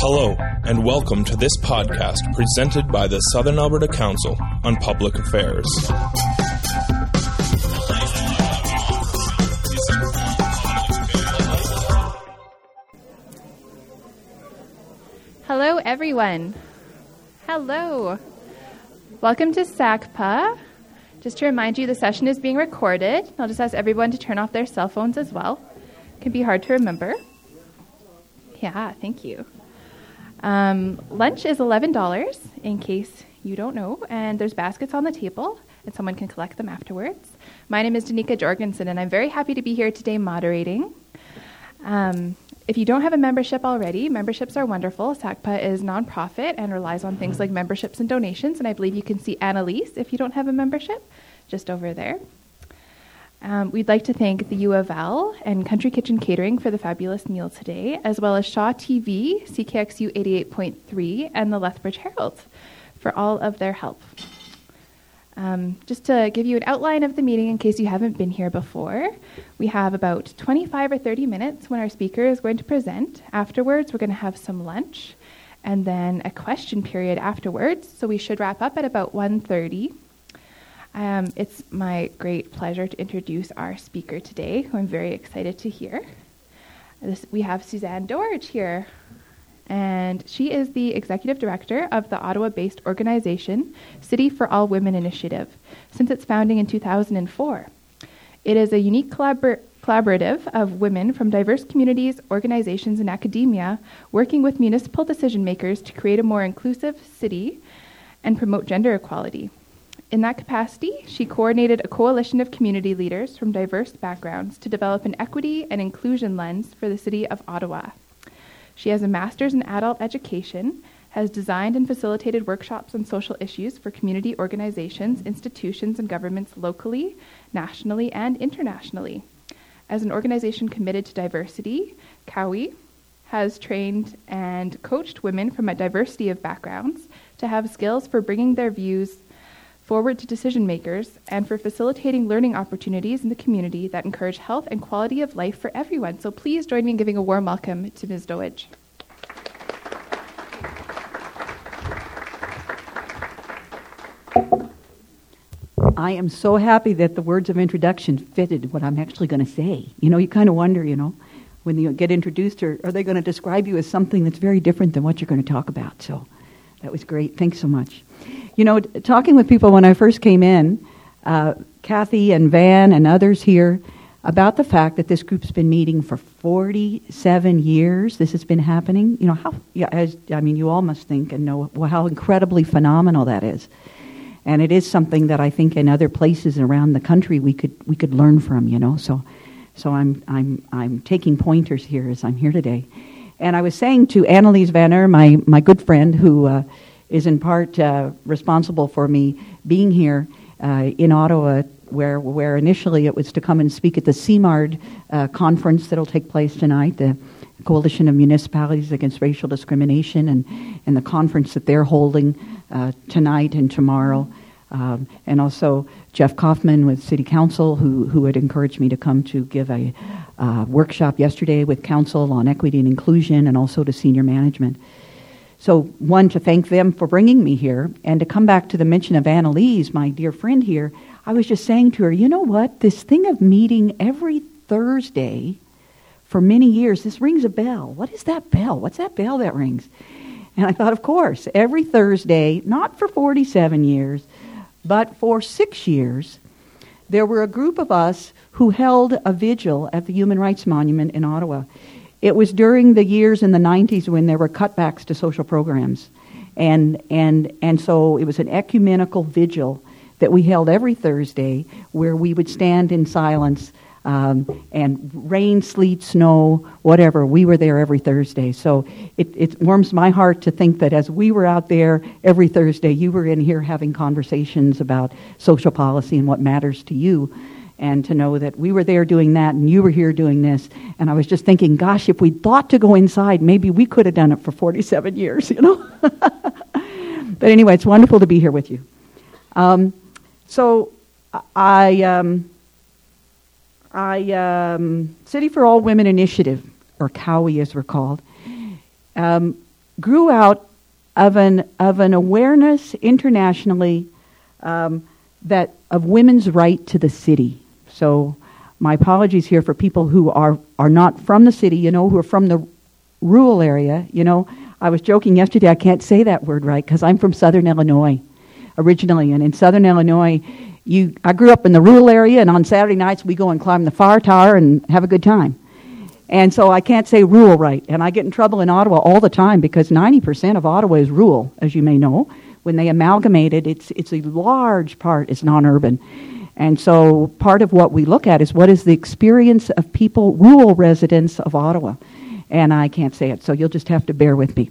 Hello, and welcome to this podcast presented by the Southern Alberta Council on Public Affairs. Hello, everyone. Hello. Welcome to SACPA. Just to remind you, the session is being recorded. I'll just ask everyone to turn off their cell phones as well. It can be hard to remember. Yeah, thank you. Um, lunch is $11 in case you don't know, and there's baskets on the table, and someone can collect them afterwards. My name is Danica Jorgensen, and I'm very happy to be here today moderating. Um, if you don't have a membership already, memberships are wonderful. SACPA is nonprofit and relies on things like memberships and donations, and I believe you can see Annalise if you don't have a membership, just over there. Um, we'd like to thank the U of L and Country Kitchen Catering for the fabulous meal today, as well as Shaw TV, CKXU 88.3, and the Lethbridge Herald for all of their help. Um, just to give you an outline of the meeting in case you haven't been here before, we have about 25 or 30 minutes when our speaker is going to present. Afterwards, we're going to have some lunch and then a question period afterwards. So we should wrap up at about 1:30. Um, it's my great pleasure to introduce our speaker today, who I'm very excited to hear. This, we have Suzanne Doerge here and she is the executive director of the Ottawa based organization City for All Women Initiative since its founding in 2004. It is a unique collabor- collaborative of women from diverse communities, organizations, and academia working with municipal decision makers to create a more inclusive city and promote gender equality. In that capacity, she coordinated a coalition of community leaders from diverse backgrounds to develop an equity and inclusion lens for the city of Ottawa. She has a master's in adult education, has designed and facilitated workshops on social issues for community organizations, institutions, and governments locally, nationally, and internationally. As an organization committed to diversity, CAWI has trained and coached women from a diversity of backgrounds to have skills for bringing their views forward to decision makers, and for facilitating learning opportunities in the community that encourage health and quality of life for everyone. So please join me in giving a warm welcome to Ms. Doidge. I am so happy that the words of introduction fitted what I'm actually going to say. You know, you kind of wonder, you know, when you get introduced, are, are they going to describe you as something that's very different than what you're going to talk about? So that was great. Thanks so much. You know, talking with people when I first came in, uh, Kathy and Van and others here, about the fact that this group's been meeting for 47 years. This has been happening. You know, how, yeah, as, I mean, you all must think and know how incredibly phenomenal that is. And it is something that I think in other places around the country we could, we could learn from, you know. So, so I'm, I'm, I'm taking pointers here as I'm here today. And I was saying to Annalise Vanner, my, my good friend, who uh, is in part uh, responsible for me being here uh, in Ottawa, where, where initially it was to come and speak at the CMARD uh, conference that will take place tonight, the Coalition of Municipalities Against Racial Discrimination, and, and the conference that they're holding uh, tonight and tomorrow. Um, and also Jeff Coffman with City Council, who, who had encouraged me to come to give a uh, workshop yesterday with Council on Equity and Inclusion and also to senior management. So, one, to thank them for bringing me here, and to come back to the mention of Annalise, my dear friend here, I was just saying to her, you know what? This thing of meeting every Thursday for many years, this rings a bell. What is that bell? What's that bell that rings? And I thought, of course, every Thursday, not for 47 years, but for six years, there were a group of us who held a vigil at the Human Rights Monument in Ottawa. It was during the years in the 90s when there were cutbacks to social programs. And, and, and so it was an ecumenical vigil that we held every Thursday where we would stand in silence um, and rain, sleet, snow, whatever, we were there every Thursday. So it, it warms my heart to think that as we were out there every Thursday, you were in here having conversations about social policy and what matters to you and to know that we were there doing that and you were here doing this. And I was just thinking, gosh, if we thought to go inside, maybe we could have done it for 47 years, you know? but anyway, it's wonderful to be here with you. Um, so I, um, I um, City for All Women Initiative, or CAWI as we're called, um, grew out of an, of an awareness internationally um, that of women's right to the city. So my apologies here for people who are, are not from the city, you know, who are from the rural area. You know, I was joking yesterday, I can't say that word right because I'm from southern Illinois originally. And in southern Illinois, you, I grew up in the rural area, and on Saturday nights we go and climb the fire tower and have a good time. And so I can't say rural right. And I get in trouble in Ottawa all the time because 90% of Ottawa is rural, as you may know. When they amalgamated, it's, it's a large part is non urban. And so part of what we look at is what is the experience of people, rural residents of Ottawa. And I can't say it, so you'll just have to bear with me.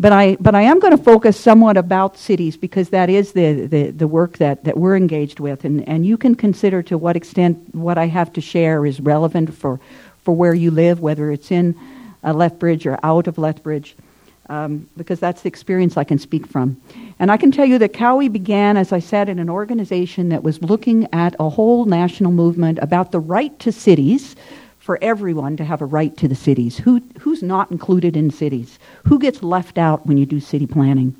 But I, but I am going to focus somewhat about cities because that is the, the, the work that, that we're engaged with. And, and you can consider to what extent what I have to share is relevant for, for where you live, whether it's in uh, Lethbridge or out of Lethbridge, um, because that's the experience I can speak from. And I can tell you that CAWI began, as I said, in an organization that was looking at a whole national movement about the right to cities for everyone to have a right to the cities. Who, who's not included in cities? Who gets left out when you do city planning?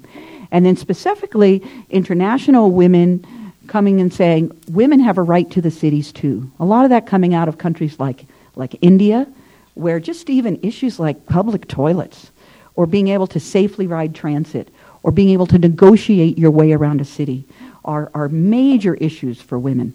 And then specifically, international women coming and saying women have a right to the cities too. A lot of that coming out of countries like, like India, where just even issues like public toilets or being able to safely ride transit or being able to negotiate your way around a city are, are major issues for women.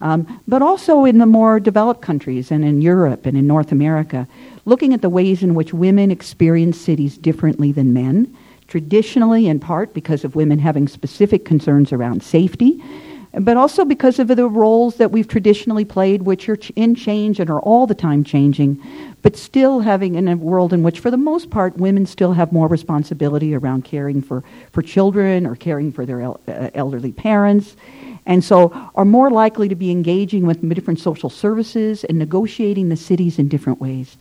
Um, but also in the more developed countries and in Europe and in North America, looking at the ways in which women experience cities differently than men, traditionally in part because of women having specific concerns around safety, but also because of the roles that we've traditionally played, which are in change and are all the time changing, but still having in a world in which, for the most part, women still have more responsibility around caring for, for children or caring for their el- uh, elderly parents and so are more likely to be engaging with different social services and negotiating the cities in different ways.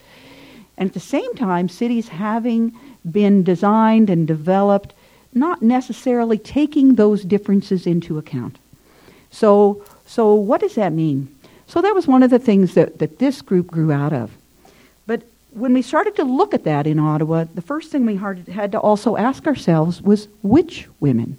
And at the same time, cities having been designed and developed, not necessarily taking those differences into account. So, so what does that mean? So that was one of the things that, that this group grew out of. But when we started to look at that in Ottawa, the first thing we had to also ask ourselves was which women?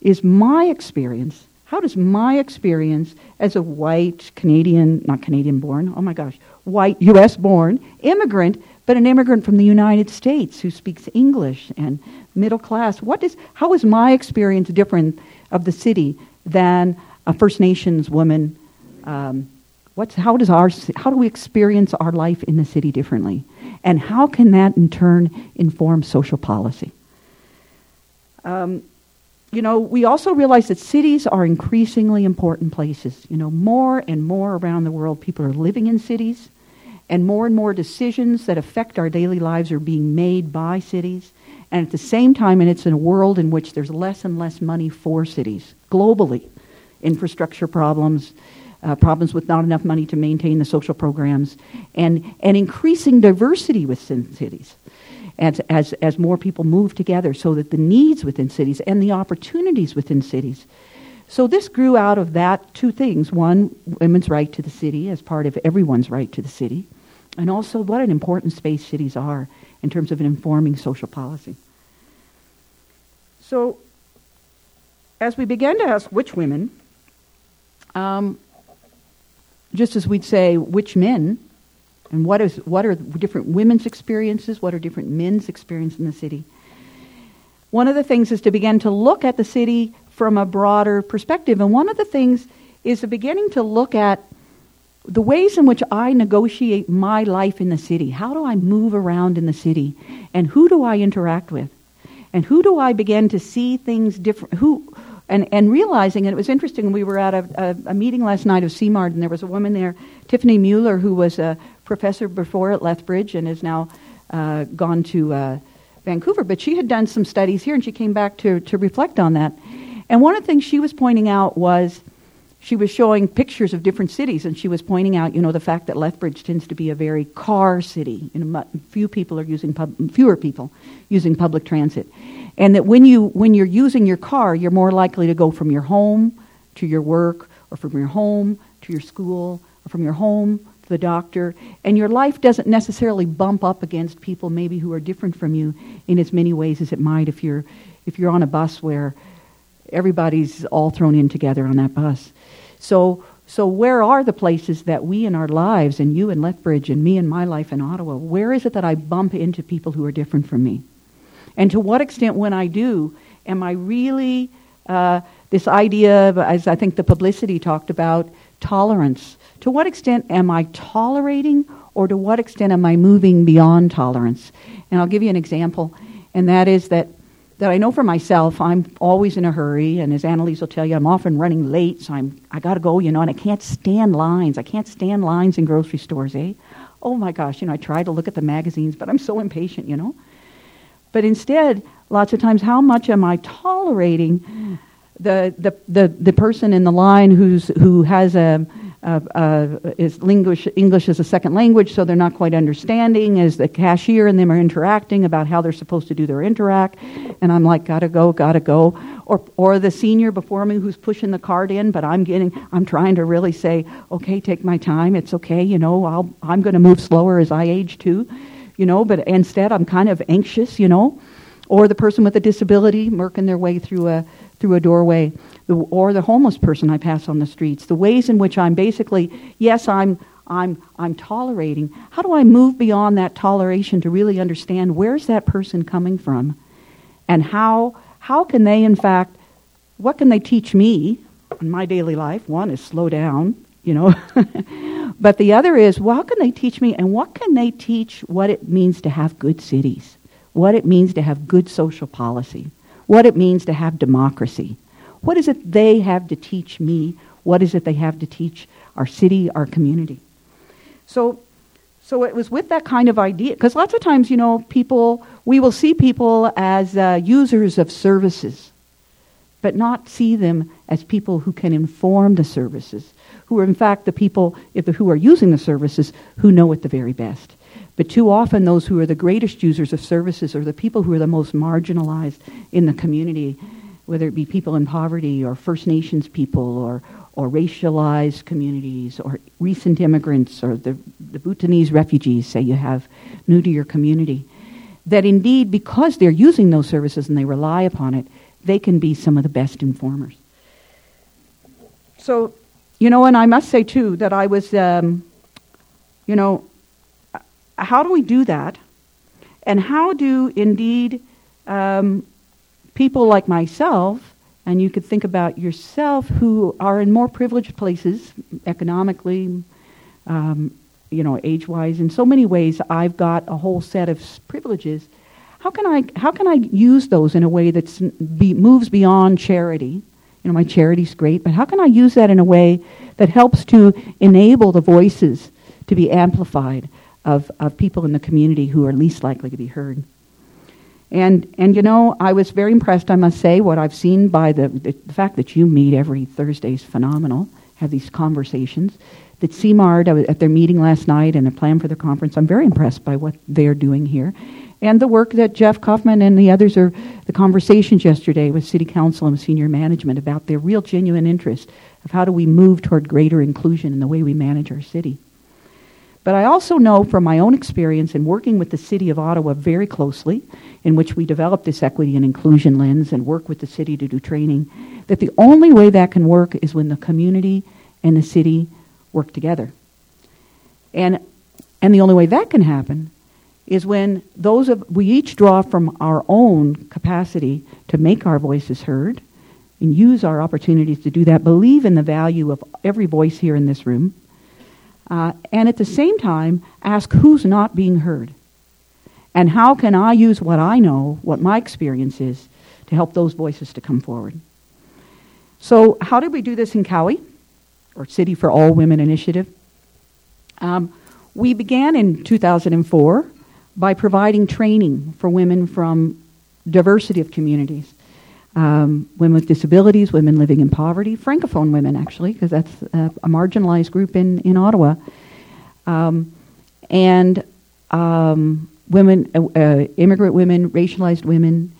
Is my experience. How does my experience as a white Canadian, not Canadian born, oh my gosh, white U.S. born immigrant, but an immigrant from the United States who speaks English and middle class, what is, how is my experience different of the city than a First Nations woman? Um, what's, how, does our, how do we experience our life in the city differently? And how can that in turn inform social policy? Um, you know, we also realize that cities are increasingly important places. You know, more and more around the world, people are living in cities, and more and more decisions that affect our daily lives are being made by cities. And at the same time, and it's in a world in which there's less and less money for cities globally, infrastructure problems, uh, problems with not enough money to maintain the social programs, and, and increasing diversity within cities as, as, as more people move together so that the needs within cities and the opportunities within cities. So this grew out of that two things. One, women's right to the city as part of everyone's right to the city, and also what an important space cities are in terms of informing social policy. So as we began to ask which women, um, just as we'd say which men, and what, is, what are different women's experiences? What are different men's experiences in the city? One of the things is to begin to look at the city from a broader perspective. And one of the things is beginning to look at the ways in which I negotiate my life in the city. How do I move around in the city? And who do I interact with? And who do I begin to see things different? Who, and, and realizing, and it was interesting, we were at a, a, a meeting last night of CMARD, and there was a woman there, Tiffany Mueller, who was a professor before at Lethbridge and has now uh, gone to uh, Vancouver. But she had done some studies here and she came back to, to reflect on that. And one of the things she was pointing out was she was showing pictures of different cities and she was pointing out, you know, the fact that Lethbridge tends to be a very car city. You know, few people are using pub- fewer people using public transit. And that when you when you're using your car, you're more likely to go from your home to your work or from your home to your school or from your home the doctor, and your life doesn't necessarily bump up against people maybe who are different from you in as many ways as it might if you're if you're on a bus where everybody's all thrown in together on that bus. So so where are the places that we in our lives, and you in Lethbridge, and me in my life in Ottawa, where is it that I bump into people who are different from me? And to what extent, when I do, am I really uh, this idea, of, as I think the publicity talked about, tolerance? To what extent am I tolerating, or to what extent am I moving beyond tolerance? And I'll give you an example, and that is that that I know for myself, I'm always in a hurry, and as Annalise will tell you, I'm often running late, so I'm I got to go, you know, and I can't stand lines. I can't stand lines in grocery stores, eh? Oh my gosh, you know, I try to look at the magazines, but I'm so impatient, you know. But instead, lots of times, how much am I tolerating the the the, the person in the line who's who has a is English, English as a second language, so they're not quite understanding as the cashier and them are interacting about how they're supposed to do their interact. And I'm like, gotta go, gotta go. Or, or the senior before me who's pushing the cart in, but I'm getting, I'm trying to really say, okay, take my time. It's okay, you know, I'll, I'm going to move slower as I age too, you know, but instead I'm kind of anxious, you know. Or the person with a disability working their way through a, through a doorway the, or the homeless person I pass on the streets, the ways in which I'm basically, yes, I'm, I'm, I'm tolerating. How do I move beyond that toleration to really understand where's that person coming from? And how, how can they, in fact, what can they teach me in my daily life? One is slow down, you know. but the other is, well, how can they teach me and what can they teach what it means to have good cities? What it means to have good social policy? What it means to have democracy? What is it they have to teach me? What is it they have to teach our city, our community? So, so it was with that kind of idea, because lots of times, you know, people, we will see people as uh, users of services, but not see them as people who can inform the services, who are in fact the people if who are using the services who know it the very best. But too often, those who are the greatest users of services are the people who are the most marginalized in the community whether it be people in poverty or First Nations people or, or racialized communities or recent immigrants or the, the Bhutanese refugees, say you have new to your community, that indeed, because they're using those services and they rely upon it, they can be some of the best informers. So, you know, and I must say too that I was, um, you know, how do we do that? And how do indeed um, people like myself, and you could think about yourself who are in more privileged places economically, um, you know, age-wise. In so many ways, I've got a whole set of privileges. How can I how can I use those in a way that be, moves beyond charity? You know, my charity's great, but how can I use that in a way that helps to enable the voices to be amplified of, of people in the community who are least likely to be heard? And, and you know, I was very impressed, I must say, what I've seen by the, the, the fact that you meet every Thursday is phenomenal, have these conversations. That CMARD, at their meeting last night and a plan for the conference, I'm very impressed by what they're doing here. And the work that Jeff Coffman and the others are, the conversations yesterday with City Council and senior management about their real genuine interest of how do we move toward greater inclusion in the way we manage our city. But I also know from my own experience in working with the City of Ottawa very closely, in which we develop this equity and inclusion lens and work with the city to do training, that the only way that can work is when the community and the city work together. And, and the only way that can happen is when those of we each draw from our own capacity to make our voices heard and use our opportunities to do that, believe in the value of every voice here in this room, uh, and at the same time ask who's not being heard. And how can I use what I know, what my experience is, to help those voices to come forward? So, how did we do this in CAWI, or City for All Women Initiative? Um, we began in 2004 by providing training for women from diversity of communities um, women with disabilities, women living in poverty, francophone women actually, because that's a, a, marginalized group in, in Ottawa, um, and um, women, uh, uh, immigrant women, racialized women,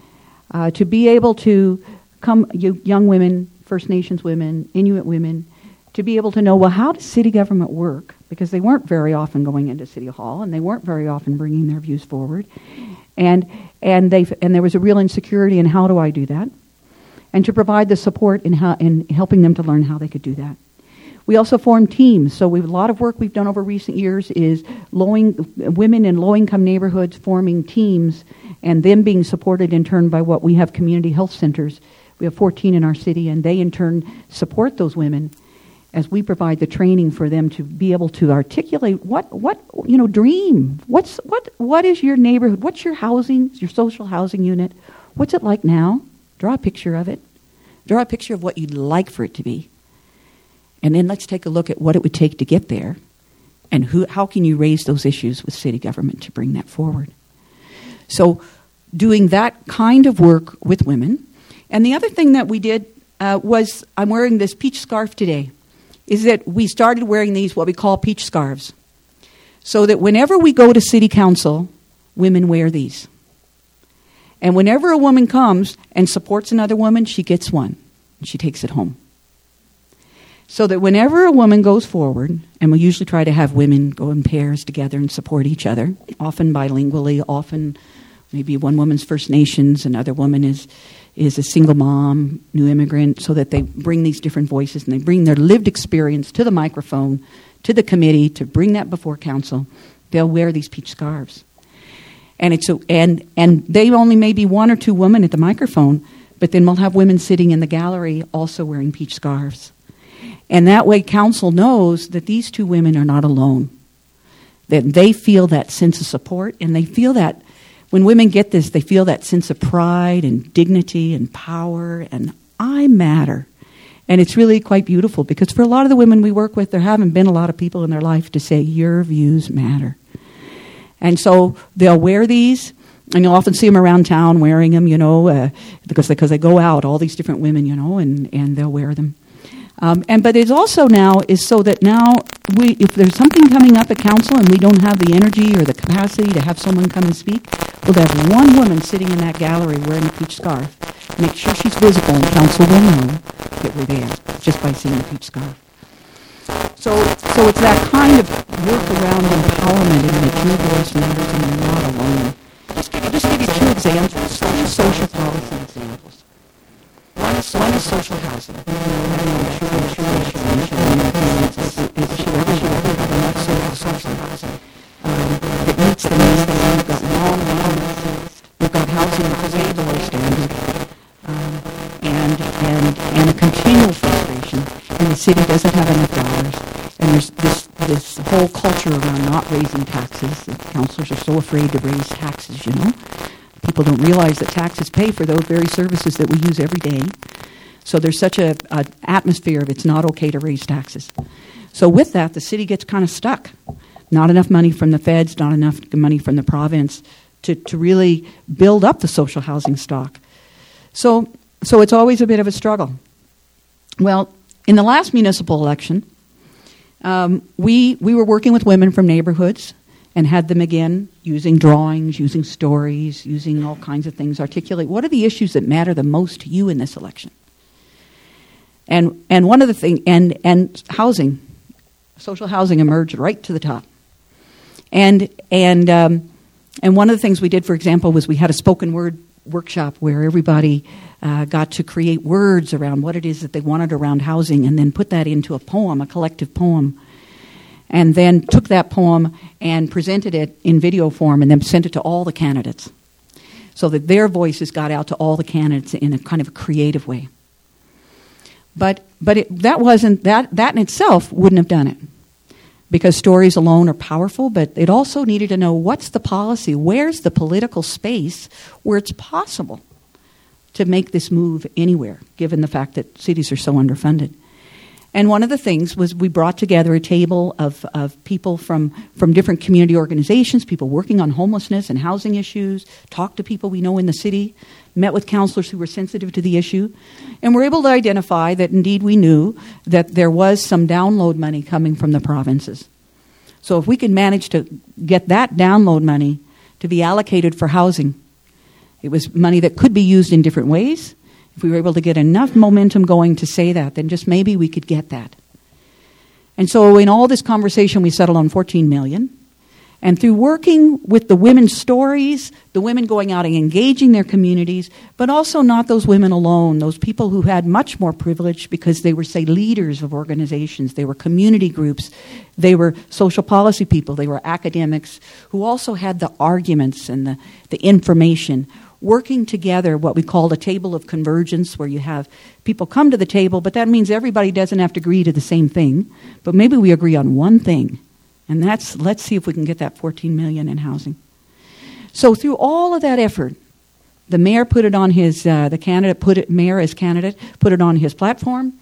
uh, to be able to come, young women, First Nations women, Inuit women, to be able to know well, how does city government work? Because they weren't very often going into City Hall and they weren't very often bringing their views forward. And, and, they, and there was a real insecurity in how do I do that? And to provide the support in, how, in helping them to learn how they could do that. We also form teams. So we, a lot of work we've done over recent years is low women in low-income neighborhoods forming teams and them being supported in turn by what we have community health centers. We have 14 in our city, and they in turn support those women as we provide the training for them to be able to articulate what, what you know, dream. What's, what, what is your neighborhood? What's your housing, your social housing unit? What's it like now? Draw a picture of it. Draw a picture of what you'd like for it to be. And then let's take a look at what it would take to get there and who, how can you raise those issues with city government to bring that forward. So, doing that kind of work with women. And the other thing that we did uh, was I'm wearing this peach scarf today, is that we started wearing these, what we call peach scarves. So that whenever we go to city council, women wear these. And whenever a woman comes and supports another woman, she gets one and she takes it home. So that whenever a woman goes forward, and we usually try to have women go in pairs together and support each other, often bilingually, often maybe one woman's First Nations, another woman is, is a single mom, new immigrant, so that they bring these different voices and they bring their lived experience to the microphone, to the committee, to bring that before council. They'll wear these peach scarves. And, it's a, and, and they only may be one or two women at the microphone, but then we'll have women sitting in the gallery also wearing peach scarves. And that way, council knows that these two women are not alone. That they feel that sense of support, and they feel that when women get this, they feel that sense of pride and dignity and power, and I matter. And it's really quite beautiful because for a lot of the women we work with, there haven't been a lot of people in their life to say, Your views matter. And so they'll wear these, and you'll often see them around town wearing them, you know, uh, because, they, because they go out, all these different women, you know, and, and they'll wear them. Um, and but it's also now is so that now we, if there's something coming up at council and we don't have the energy or the capacity to have someone come and speak, we'll have one woman sitting in that gallery wearing a peach scarf. Make sure she's visible, and council will know that we're there just by seeing the peach scarf. So, so it's that kind of work around empowerment and that your voice matters and you're not alone. Just give, just give you two examples, two social policy examples. One is, one is social housing. Social, housing um, that meets the needs that we've got lists. We've got housing way below standard. Um, and, and, and a continual frustration. And the city doesn't have enough dollars. And there's this, this whole culture around not raising taxes. The councilors are so afraid to raise taxes, you know people don't realize that taxes pay for those very services that we use every day. So there's such a, a atmosphere of it's not okay to raise taxes. So with that, the city gets kind of stuck. Not enough money from the feds, not enough money from the province to, to really build up the social housing stock. So, so it's always a bit of a struggle. Well, in the last municipal election, um, we, we were working with women from neighborhoods and had them again using drawings, using stories, using all kinds of things, articulate what are the issues that matter the most to you in this election. And, and one of the things, and, and housing, social housing emerged right to the top. And, and, um, and one of the things we did, for example, was we had a spoken word workshop where everybody uh, got to create words around what it is that they wanted around housing and then put that into a poem, a collective poem. And then took that poem and presented it in video form and then sent it to all the candidates. So that their voices got out to all the candidates in a kind of a creative way. But, but it, that wasn't, that, that in itself wouldn't have done it because stories alone are powerful, but it also needed to know what's the policy, where's the political space where it's possible to make this move anywhere, given the fact that cities are so underfunded. And one of the things was we brought together a table of, of people from, from different community organizations, people working on homelessness and housing issues, talked to people we know in the city, met with councilors who were sensitive to the issue, and were able to identify that indeed we knew that there was some download money coming from the provinces. So if we could manage to get that download money to be allocated for housing, it was money that could be used in different ways if we were able to get enough momentum going to say that, then just maybe we could get that. And so in all this conversation, we settled on 14 million. And through working with the women's stories, the women going out and engaging their communities, but also not those women alone, those people who had much more privilege because they were, say, leaders of organizations, they were community groups, they were social policy people, they were academics who also had the arguments and the, the information working together what we call a table of convergence, where you have people come to the table, but that means everybody doesn't have to agree to the same thing, but maybe we agree on one thing, and that's let's see if we can get that 14 million in housing. So through all of that effort, the mayor put it on his uh, the candidate put it mayor as candidate put it on his platform.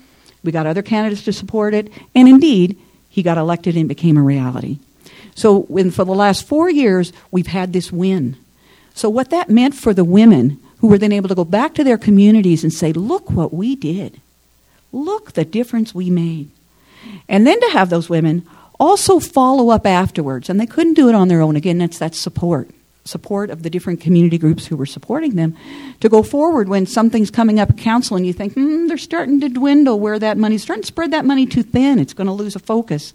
We got other candidates to support it, and indeed he got elected and became a reality. So for the last four years, we've had this win so, what that meant for the women who were then able to go back to their communities and say, Look what we did. Look the difference we made. And then to have those women also follow up afterwards. And they couldn't do it on their own. Again, that's that support support of the different community groups who were supporting them to go forward when something's coming up at council and you think, hmm, they're starting to dwindle where that money's starting to spread that money too thin. It's going to lose a focus.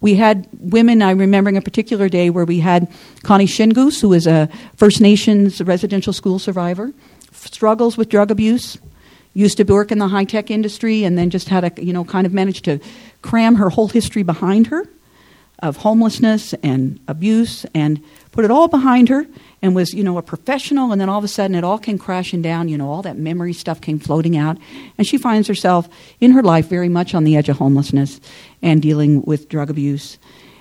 We had women, I'm remembering a particular day where we had Connie Shingoose, who is a First Nations residential school survivor, struggles with drug abuse, used to work in the high tech industry, and then just had a, you know, kind of managed to cram her whole history behind her of homelessness and abuse and put it all behind her and was, you know, a professional, and then all of a sudden it all came crashing down, you know, all that memory stuff came floating out. And she finds herself in her life very much on the edge of homelessness and dealing with drug abuse.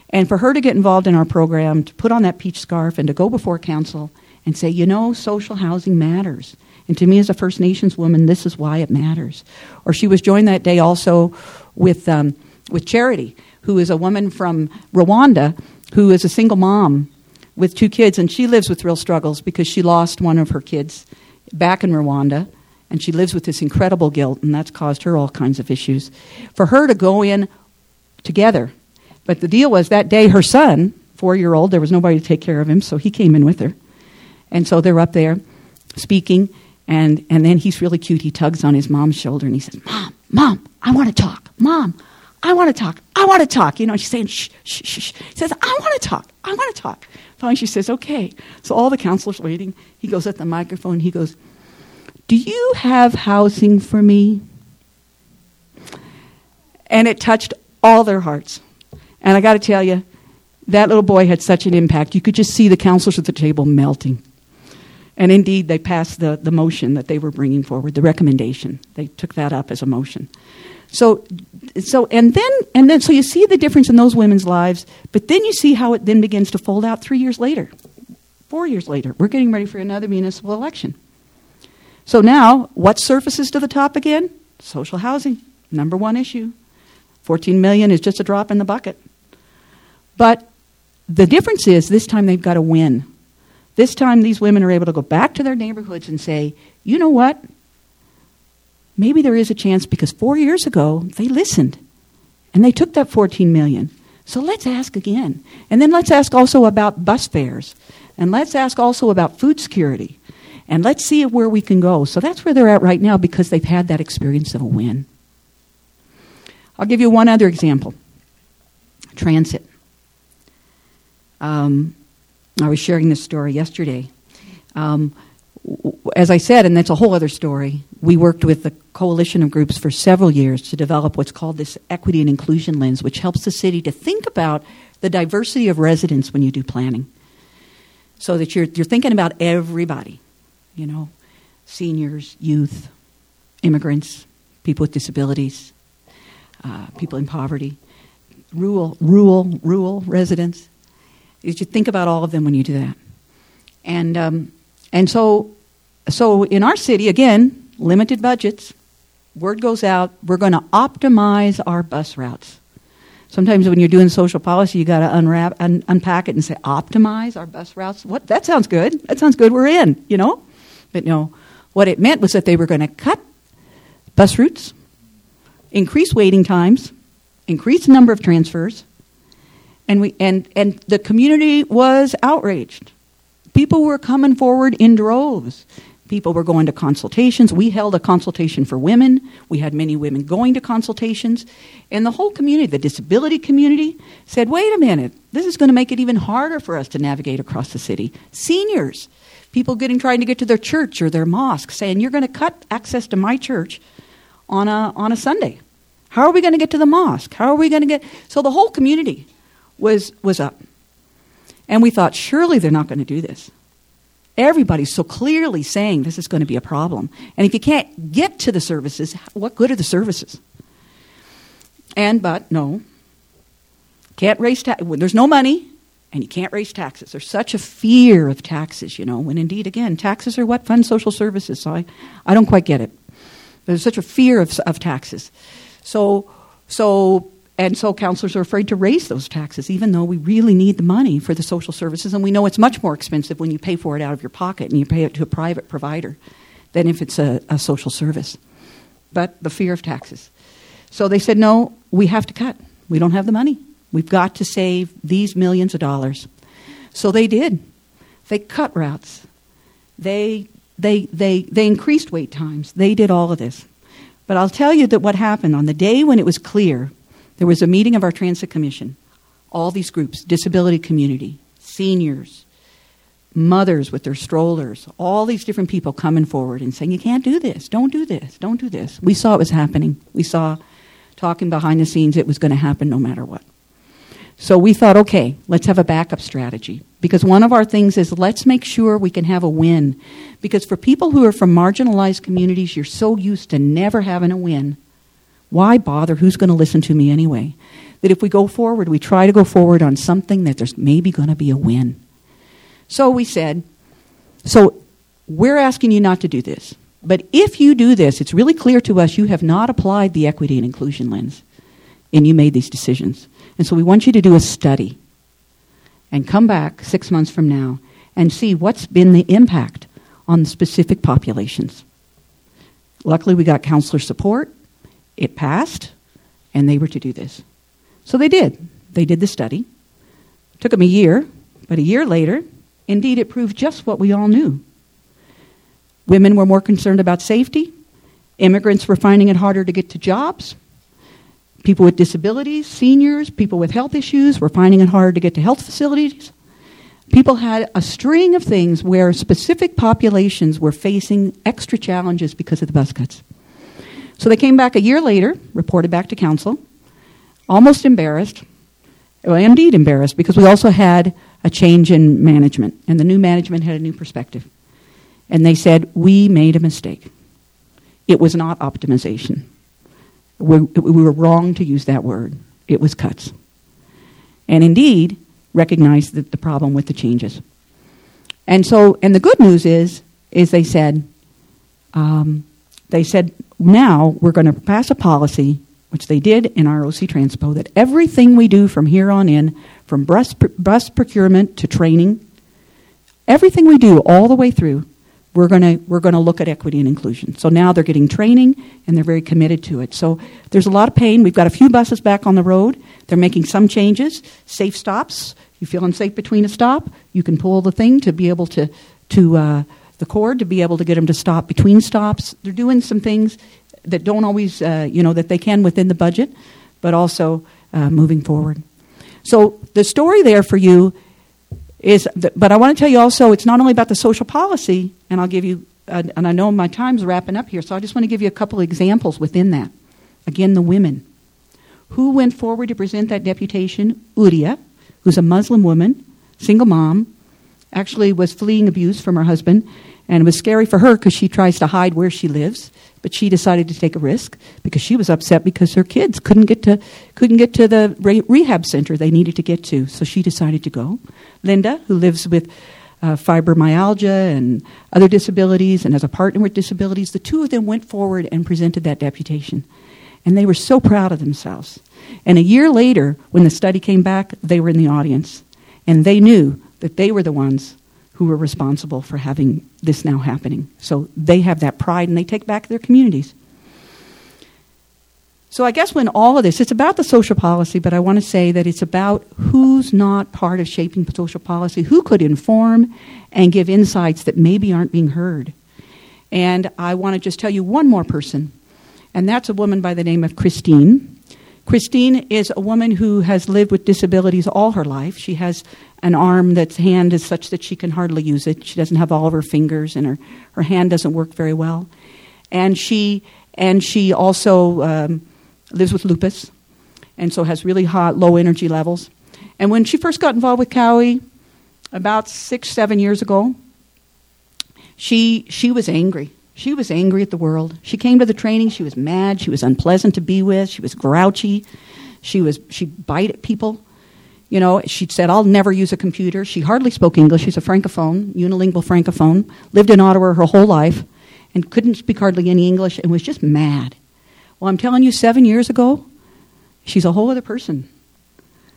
And for her to get involved in our program, to put on that peach scarf and to go before council and say, you know, social housing matters. And to me, as a First Nations woman, this is why it matters. Or she was joined that day also with, um, with Charity, who is a woman from Rwanda who is a single mom with two kids, and she lives with real struggles because she lost one of her kids back in Rwanda, and she lives with this incredible guilt, and that's caused her all kinds of issues. For her to go in together, but the deal was that day her son, four year old, there was nobody to take care of him, so he came in with her. And so they're up there speaking, and, and then he's really cute. He tugs on his mom's shoulder and he says, Mom, Mom, I want to talk. Mom, I want to talk. I want to talk. You know, she's saying, shh, shh, shh. He says, I want to talk. I want to talk. Finally, she says, okay. So all the councilors waiting. He goes at the microphone. He goes, do you have housing for me? And it touched all their hearts. And I got to tell you, that little boy had such an impact. You could just see the councilors at the table melting. And indeed, they passed the, the motion that they were bringing forward, the recommendation. They took that up as a motion. So, so and then and then so you see the difference in those women's lives, but then you see how it then begins to fold out three years later, four years later. We're getting ready for another municipal election. So now, what surfaces to the top again? Social housing, number one issue. 14 million is just a drop in the bucket. But the difference is this time they've got to win. This time these women are able to go back to their neighborhoods and say, you know what? Maybe there is a chance because four years ago they listened and they took that 14 million. So let's ask again. And then let's ask also about bus fares. And let's ask also about food security. And let's see where we can go. So that's where they're at right now because they've had that experience of a win. I'll give you one other example transit. Um, I was sharing this story yesterday. Um, as I said, and that's a whole other story, we worked with the coalition of groups for several years to develop what's called this equity and inclusion lens, which helps the city to think about the diversity of residents when you do planning. So that you're, you're thinking about everybody, you know, seniors, youth, immigrants, people with disabilities, uh, people in poverty, rural, rural, rural residents. You should think about all of them when you do that. And um, and so, so in our city, again, limited budgets. Word goes out, we're going to optimize our bus routes. Sometimes when you're doing social policy, you got to unwrap, un- unpack it and say, optimize our bus routes. What? That sounds good. That sounds good. We're in, you know? But no, what it meant was that they were going to cut bus routes, increase waiting times, increase the number of transfers, and, we, and, and the community was outraged. People were coming forward in droves. People were going to consultations. We held a consultation for women. We had many women going to consultations. And the whole community, the disability community, said, wait a minute, this is going to make it even harder for us to navigate across the city. Seniors, people getting trying to get to their church or their mosque, saying, you're going to cut access to my church on a, on a Sunday. How are we going to get to the mosque? How are we going to get. So the whole community was, was up. And we thought, surely they're not going to do this. Everybody's so clearly saying this is going to be a problem. And if you can't get to the services, what good are the services? And, but, no. Can't raise taxes. When there's no money and you can't raise taxes. There's such a fear of taxes, you know, when indeed, again, taxes are what fund social services. So I, I don't quite get it. There's such a fear of, of taxes. So, so and so councilors are afraid to raise those taxes, even though we really need the money for the social services. And we know it's much more expensive when you pay for it out of your pocket and you pay it to a private provider than if it's a, a social service. But the fear of taxes. So they said, no, we have to cut. We don't have the money. We've got to save these millions of dollars. So they did. They cut routes. They, they, they, they increased wait times. They did all of this. But I'll tell you that what happened on the day when it was clear there was a meeting of our transit commission, all these groups disability community, seniors, mothers with their strollers, all these different people coming forward and saying, You can't do this, don't do this, don't do this. We saw it was happening. We saw talking behind the scenes it was going to happen no matter what. So we thought, okay, let's have a backup strategy. Because one of our things is let's make sure we can have a win. Because for people who are from marginalized communities, you're so used to never having a win why bother? Who's going to listen to me anyway? That if we go forward, we try to go forward on something that there's maybe going to be a win. So we said, so we're asking you not to do this. But if you do this, it's really clear to us you have not applied the equity and inclusion lens and you made these decisions. And so we want you to do a study and come back six months from now and see what's been the impact on specific populations. Luckily, we got councilor support. It passed, and they were to do this. So they did. They did the study. It took them a year, but a year later, indeed, it proved just what we all knew. Women were more concerned about safety. Immigrants were finding it harder to get to jobs. People with disabilities, seniors, people with health issues were finding it harder to get to health facilities. People had a string of things where specific populations were facing extra challenges because of the bus cuts. So they came back a year later, reported back to council, almost embarrassed, well, indeed embarrassed, because we also had a change in management, and the new management had a new perspective. And they said, We made a mistake. It was not optimization. We, we were wrong to use that word. It was cuts. And indeed, recognized the, the problem with the changes. And so, and the good news is, is they said, um, they said, now we're going to pass a policy, which they did in OC Transpo, that everything we do from here on in, from bus, bus procurement to training, everything we do all the way through, we're going to we're going to look at equity and inclusion. So now they're getting training and they're very committed to it. So there's a lot of pain. We've got a few buses back on the road. They're making some changes. Safe stops. You feel unsafe between a stop, you can pull the thing to be able to to uh, the cord to be able to get them to stop between stops. They're doing some things that don't always, uh, you know, that they can within the budget, but also uh, moving forward. So the story there for you is, but I want to tell you also, it's not only about the social policy, and I'll give you, uh, and I know my time's wrapping up here, so I just want to give you a couple examples within that. Again, the women. Who went forward to present that deputation? Uria, who's a Muslim woman, single mom, actually was fleeing abuse from her husband, and it was scary for her because she tries to hide where she lives. But she decided to take a risk because she was upset because her kids couldn't get to couldn't get to the re- rehab center they needed to get to. So she decided to go. Linda, who lives with uh, fibromyalgia and other disabilities, and has a partner with disabilities, the two of them went forward and presented that deputation. And they were so proud of themselves. And a year later, when the study came back, they were in the audience. And they knew that they were the ones who were responsible for having this now happening. So they have that pride and they take back their communities. So I guess when all of this, it's about the social policy, but I want to say that it's about who's not part of shaping social policy, who could inform and give insights that maybe aren't being heard. And I want to just tell you one more person, and that's a woman by the name of Christine. Christine is a woman who has lived with disabilities all her life. She has an arm that's hand is such that she can hardly use it. She doesn't have all of her fingers, and her, her hand doesn't work very well. And she and she also um, lives with lupus, and so has really hot, low energy levels. And when she first got involved with CAWI, about six, seven years ago, she she was angry. She was angry at the world. She came to the training. She was mad. She was unpleasant to be with. She was grouchy. She was she'd bite at people. You know, she said, "I'll never use a computer." She hardly spoke English. She's a francophone, unilingual francophone. Lived in Ottawa her whole life, and couldn't speak hardly any English, and was just mad. Well, I'm telling you, seven years ago, she's a whole other person.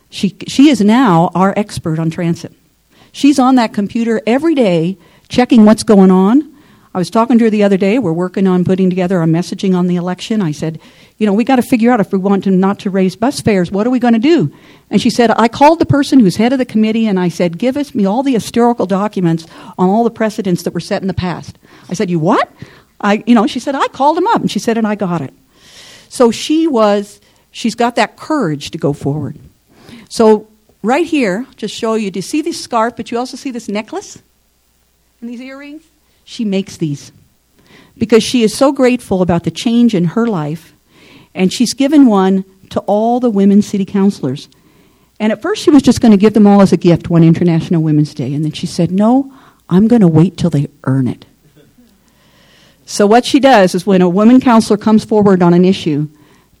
She she is now our expert on transit. She's on that computer every day, checking what's going on I was talking to her the other day. We're working on putting together a messaging on the election. I said, you know, we got to figure out if we want to not to raise bus fares, what are we going to do? And she said, I called the person who's head of the committee and I said, give us me all the historical documents on all the precedents that were set in the past. I said, you what? I, you know, she said, I called him up. And she said, and I got it. So she was, she's got that courage to go forward. So right here, just show you, do you see this scarf, but you also see this necklace and these earrings? She makes these because she is so grateful about the change in her life, and she's given one to all the women city councilors. And at first, she was just going to give them all as a gift one International Women's Day, and then she said, No, I'm going to wait till they earn it. So, what she does is when a woman councilor comes forward on an issue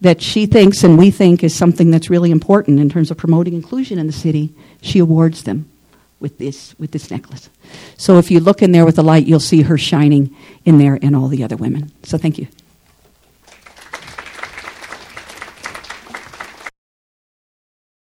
that she thinks and we think is something that's really important in terms of promoting inclusion in the city, she awards them with this, with this necklace. So if you look in there with the light, you'll see her shining in there and all the other women. So thank you.